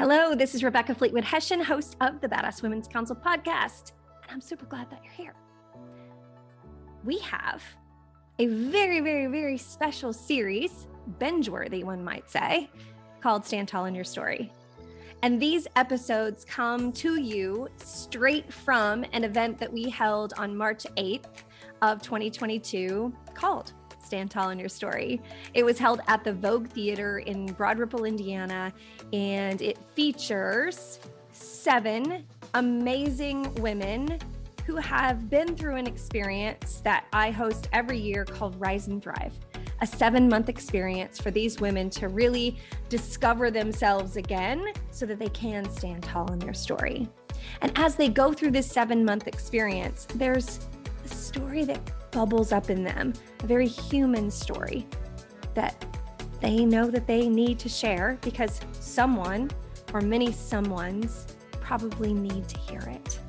Hello, this is Rebecca Fleetwood Hession, host of the Badass Women's Council podcast, and I'm super glad that you're here. We have a very, very, very special series, binge worthy, one might say, called Stand Tall in Your Story. And these episodes come to you straight from an event that we held on March 8th of 2022 called Stand Tall in Your Story. It was held at the Vogue Theater in Broad Ripple, Indiana, and it features seven amazing women who have been through an experience that I host every year called Rise and Thrive. A seven month experience for these women to really discover themselves again so that they can stand tall in their story. And as they go through this seven month experience, there's a story that bubbles up in them, a very human story that they know that they need to share because someone or many someones probably need to hear it.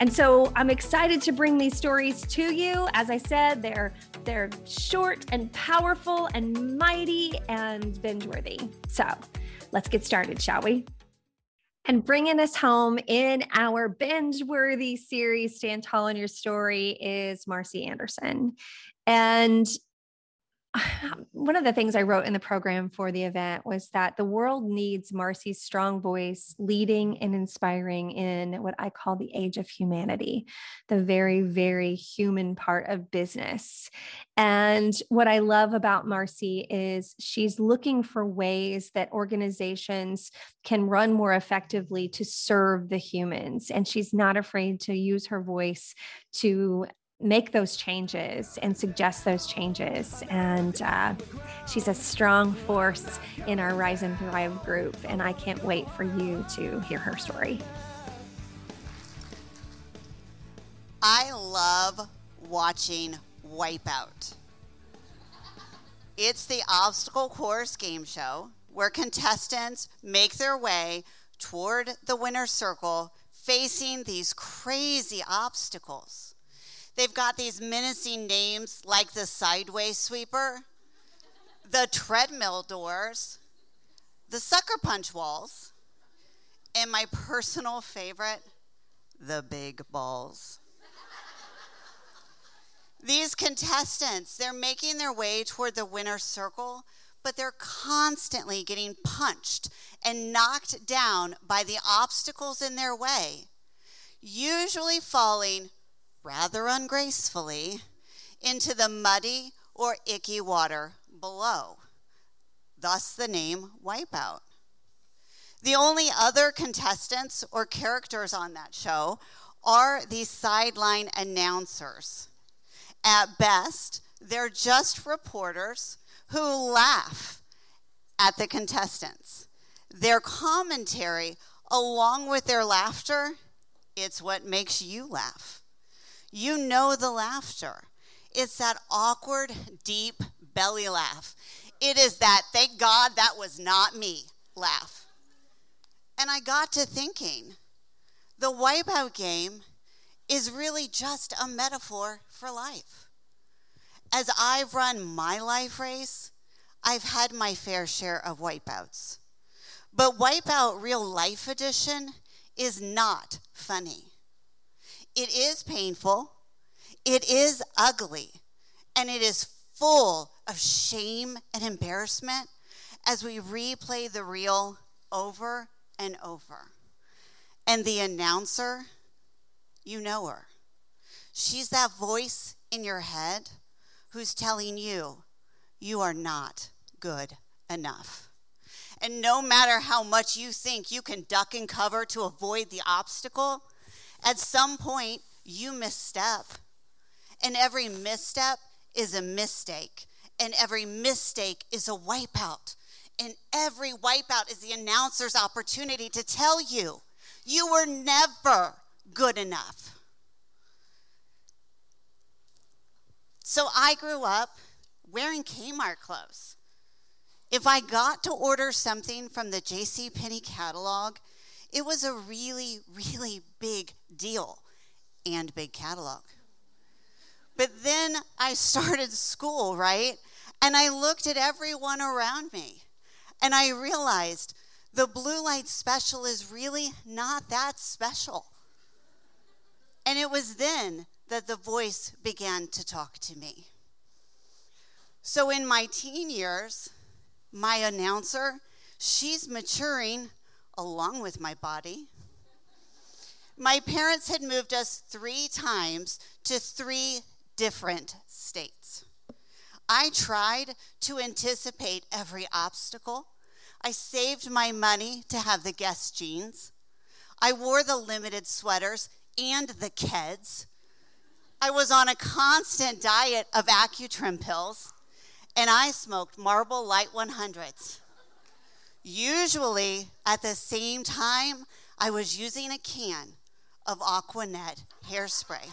And so I'm excited to bring these stories to you. As I said, they're they're short and powerful and mighty and binge worthy. So let's get started, shall we? And bringing us home in our binge worthy series, Stand Tall in Your Story, is Marcie Anderson. And one of the things I wrote in the program for the event was that the world needs Marcie's strong voice leading and inspiring in what I call the age of humanity, the very, very human part of business. And what I love about Marcie is she's looking for ways that organizations can run more effectively to serve the humans. And she's not afraid to use her voice to make those changes and suggest those changes. And uh, she's a strong force in our Rise and Thrive group. And I can't wait for you to hear her story. I love watching Wipeout. It's the obstacle course game show where contestants make their way toward the winner's circle facing these crazy obstacles. They've got these menacing names like the sideways sweeper, the treadmill doors, the sucker punch walls, and my personal favorite, the big balls. These contestants, they're making their way toward the winner's circle, but they're constantly getting punched and knocked down by the obstacles in their way, usually falling rather ungracefully, into the muddy or icky water below. Thus the name Wipeout. The only other contestants or characters on that show are the sideline announcers. At best, they're just reporters who laugh at the contestants. Their commentary, along with their laughter, it's what makes you laugh. You know the laughter. It's that awkward, deep belly laugh. It is that, thank God that was not me laugh. And I got to thinking the wipeout game is really just a metaphor for life. As I've run my life race, I've had my fair share of wipeouts. But Wipeout Real Life Edition is not funny. It is painful, it is ugly, and it is full of shame and embarrassment as we replay the reel over and over. And the announcer, you know her. She's that voice in your head who's telling you you are not good enough. And no matter how much you think you can duck and cover to avoid the obstacle, at some point, you misstep. And every misstep is a mistake. And every mistake is a wipeout. And every wipeout is the announcer's opportunity to tell you you were never good enough. So I grew up wearing Kmart clothes. If I got to order something from the J.C. Penney catalog, it was a really, really big deal and big catalog. But then I started school, right? And I looked at everyone around me and I realized the blue light special is really not that special. And it was then that the voice began to talk to me. So in my teen years, my announcer, she's maturing along with my body. My parents had moved us three times to three different states. I tried to anticipate every obstacle. I saved my money to have the Guess jeans. I wore the limited sweaters and the Keds. I was on a constant diet of Acutrim pills, and I smoked Marlboro Light 100s. Usually, at the same time, I was using a can of Aqua Net hairspray.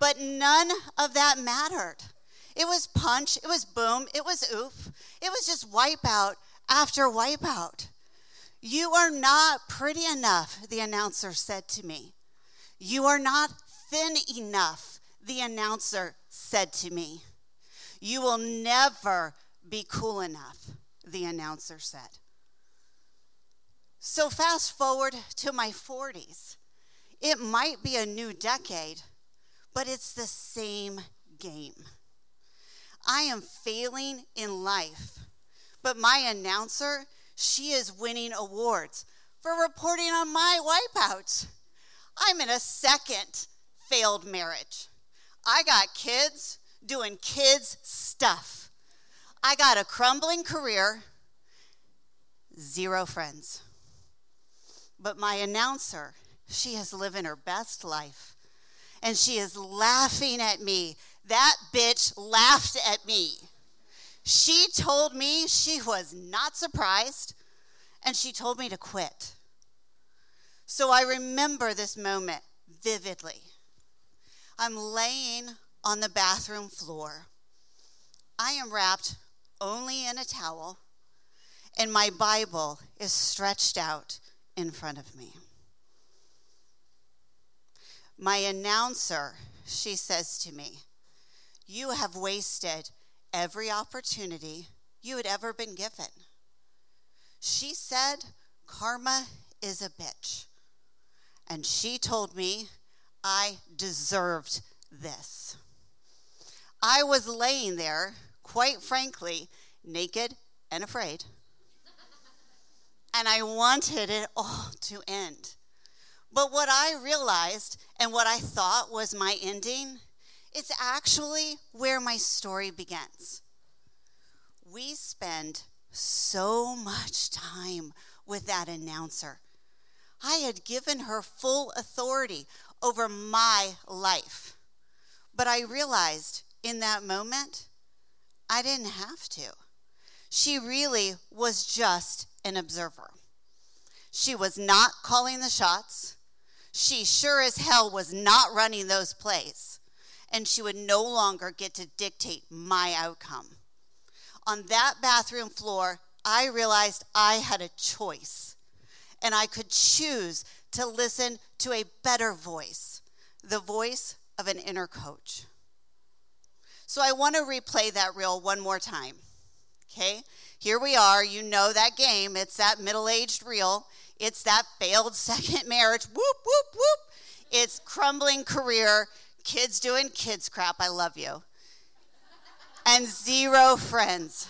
But none of that mattered. It was punch, it was boom, it was oof. It was just wipeout after wipeout. You are not pretty enough, the announcer said to me. You are not thin enough, the announcer said to me. You will never be cool enough, the announcer said. So, fast forward to my 40s. It might be a new decade, but it's the same game. I am failing in life, but my announcer, she is winning awards for reporting on my wipeouts. I'm in a second failed marriage. I got kids doing kids stuff. I got a crumbling career, zero friends. But my announcer, she is living her best life. And she is laughing at me. That bitch laughed at me. She told me she was not surprised, and she told me to quit. So I remember this moment vividly. I'm laying on the bathroom floor. I am wrapped only in a towel, and my Bible is stretched out in front of me. My announcer, she says to me, You have wasted every opportunity you had ever been given. She said, Karma is a bitch. And she told me I deserved this. I was laying there, quite frankly, naked and afraid. and I wanted it all to end. But what I realized and what I thought was my ending, it's actually where my story begins. We spend so much time with that announcer. I had given her full authority over my life. But I realized in that moment, I didn't have to. She really was just an observer. She was not calling the shots. She sure as hell was not running those plays. And she would no longer get to dictate my outcome. On that bathroom floor, I realized I had a choice. And I could choose to listen to a better voice, the voice of an inner coach. So I want to replay that reel one more time. Okay? Here we are. You know that game. It's that middle aged reel. It's that failed second marriage. Whoop, whoop, whoop. It's crumbling career. Kids doing kids crap. I love you. And zero friends.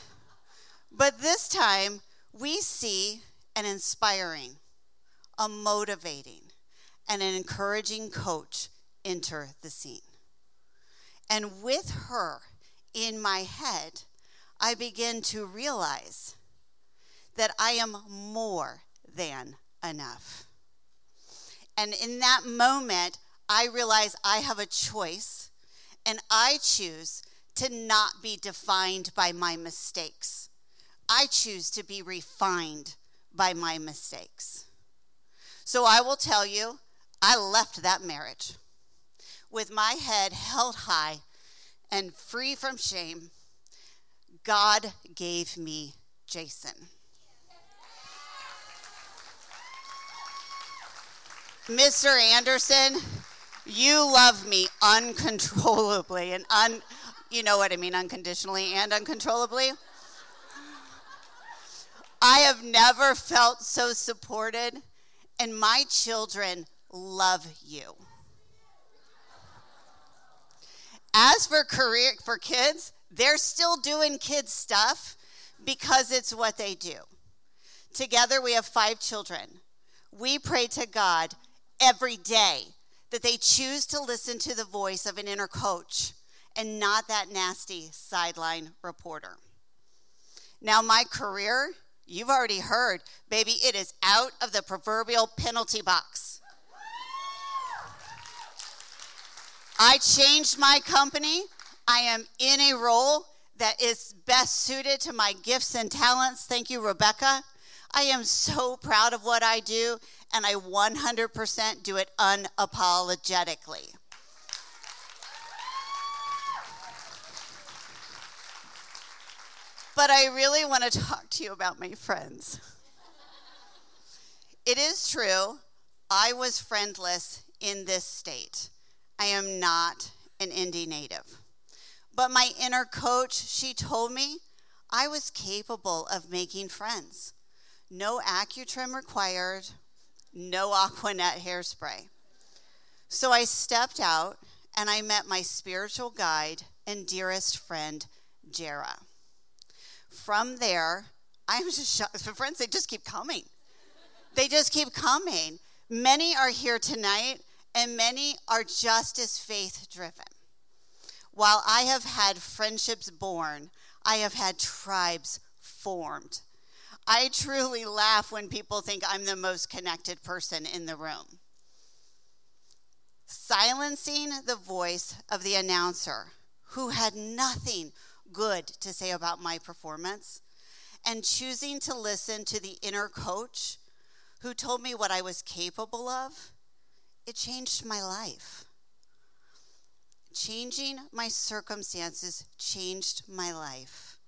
But this time, we see an inspiring, a motivating, and an encouraging coach enter the scene. And with her in my head, I begin to realize that I am more than enough. And in that moment, I realize I have a choice, and I choose to not be defined by my mistakes. I choose to be refined by my mistakes. So I will tell you, I left that marriage with my head held high and free from shame, God gave me Jason. Mr. Anderson, you love me uncontrollably and un you know what I mean unconditionally and uncontrollably. I have never felt so supported, and my children love you. As for career for kids, they're still doing kids stuff because it's what they do. Together we have 5 children. We pray to God every day that they choose to listen to the voice of an inner coach and not that nasty sideline reporter. Now, my career, you've already heard, baby, it is out of the proverbial penalty box. I changed my company. I am in a role that is best suited to my gifts and talents. Thank you, Rebecca. I am so proud of what I do, and I 100% do it unapologetically. But I really want to talk to you about my friends. It is true, I was friendless in this state. I am not an Indy native. But my inner coach, she told me I was capable of making friends. No Acutrim required, no Aqua Net hairspray. So I stepped out and I met my spiritual guide and dearest friend, Jera. From there, I'm just shocked. Friends, they just keep coming. They just keep coming. Many are here tonight, and many are just as faith driven. While I have had friendships born, I have had tribes formed. I truly laugh when people think I'm the most connected person in the room. Silencing the voice of the announcer who had nothing good to say about my performance and choosing to listen to the inner coach who told me what I was capable of, it changed my life. Changing my circumstances changed my life.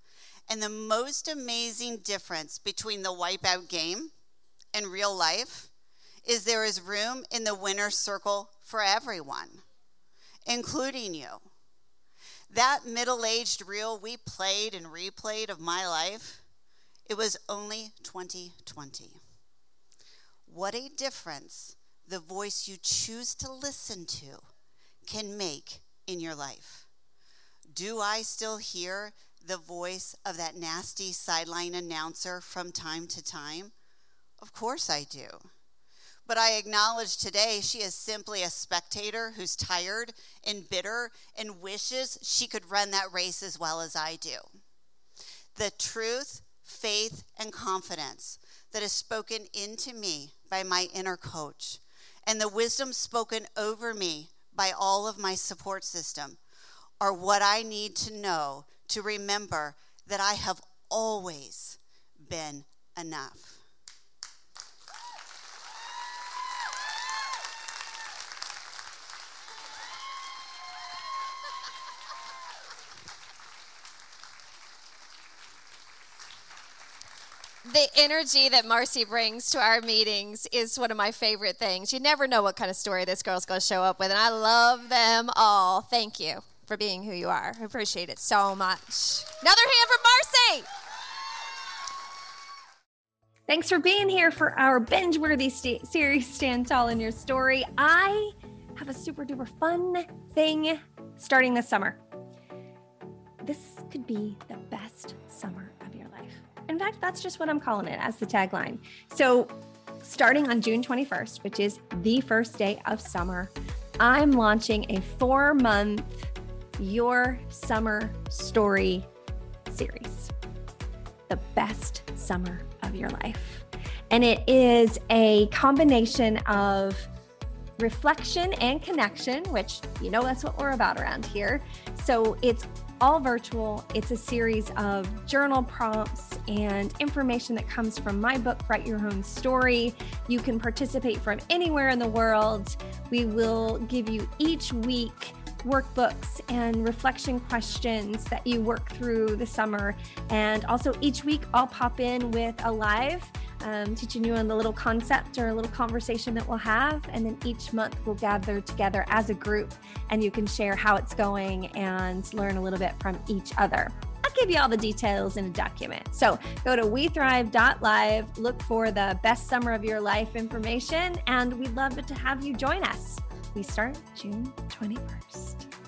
And the most amazing difference between the wipeout game and real life is there is room in the winner's circle for everyone, including you. That middle aged reel we played and replayed of my life, it was only 2020. What a difference the voice you choose to listen to can make in your life. Do I still hear the voice of that nasty sideline announcer from time to time? Of course I do. But I acknowledge today she is simply a spectator who's tired and bitter and wishes she could run that race as well as I do. The truth, faith, and confidence that is spoken into me by my inner coach, and the wisdom spoken over me by all of my support system are what I need to know to remember that I have always been enough. The energy that Marcie brings to our meetings is one of my favorite things. You never know what kind of story this girl's going to show up with, and I love them all. Thank you for being who you are. I appreciate it so much. Another hand for Marcie. Thanks for being here for our binge worthy st- series, Stand Tall in Your Story. I have a super duper fun thing starting this summer. This could be the best summer life. In fact, that's just what I'm calling it as the tagline. So, starting on June 21st, which is the first day of summer, I'm launching a four month your summer story series, the best summer of your life. And it is a combination of reflection and connection, which you know that's what we're about around here. So it's all virtual. It's a series of journal prompts and information that comes from my book, Write Your Own Story. You can participate from anywhere in the world. We will give you each week workbooks and reflection questions that you work through the summer. And also, each week, I'll pop in with a live, um, teaching you on the little concept or a little conversation that we'll have. And then each month, we'll gather together as a group and you can share how it's going and learn a little bit from each other. I'll give you all the details in a document. So go to wethrive.live, look for the best summer of your life information, and we'd love to have you join us. We start June 21st.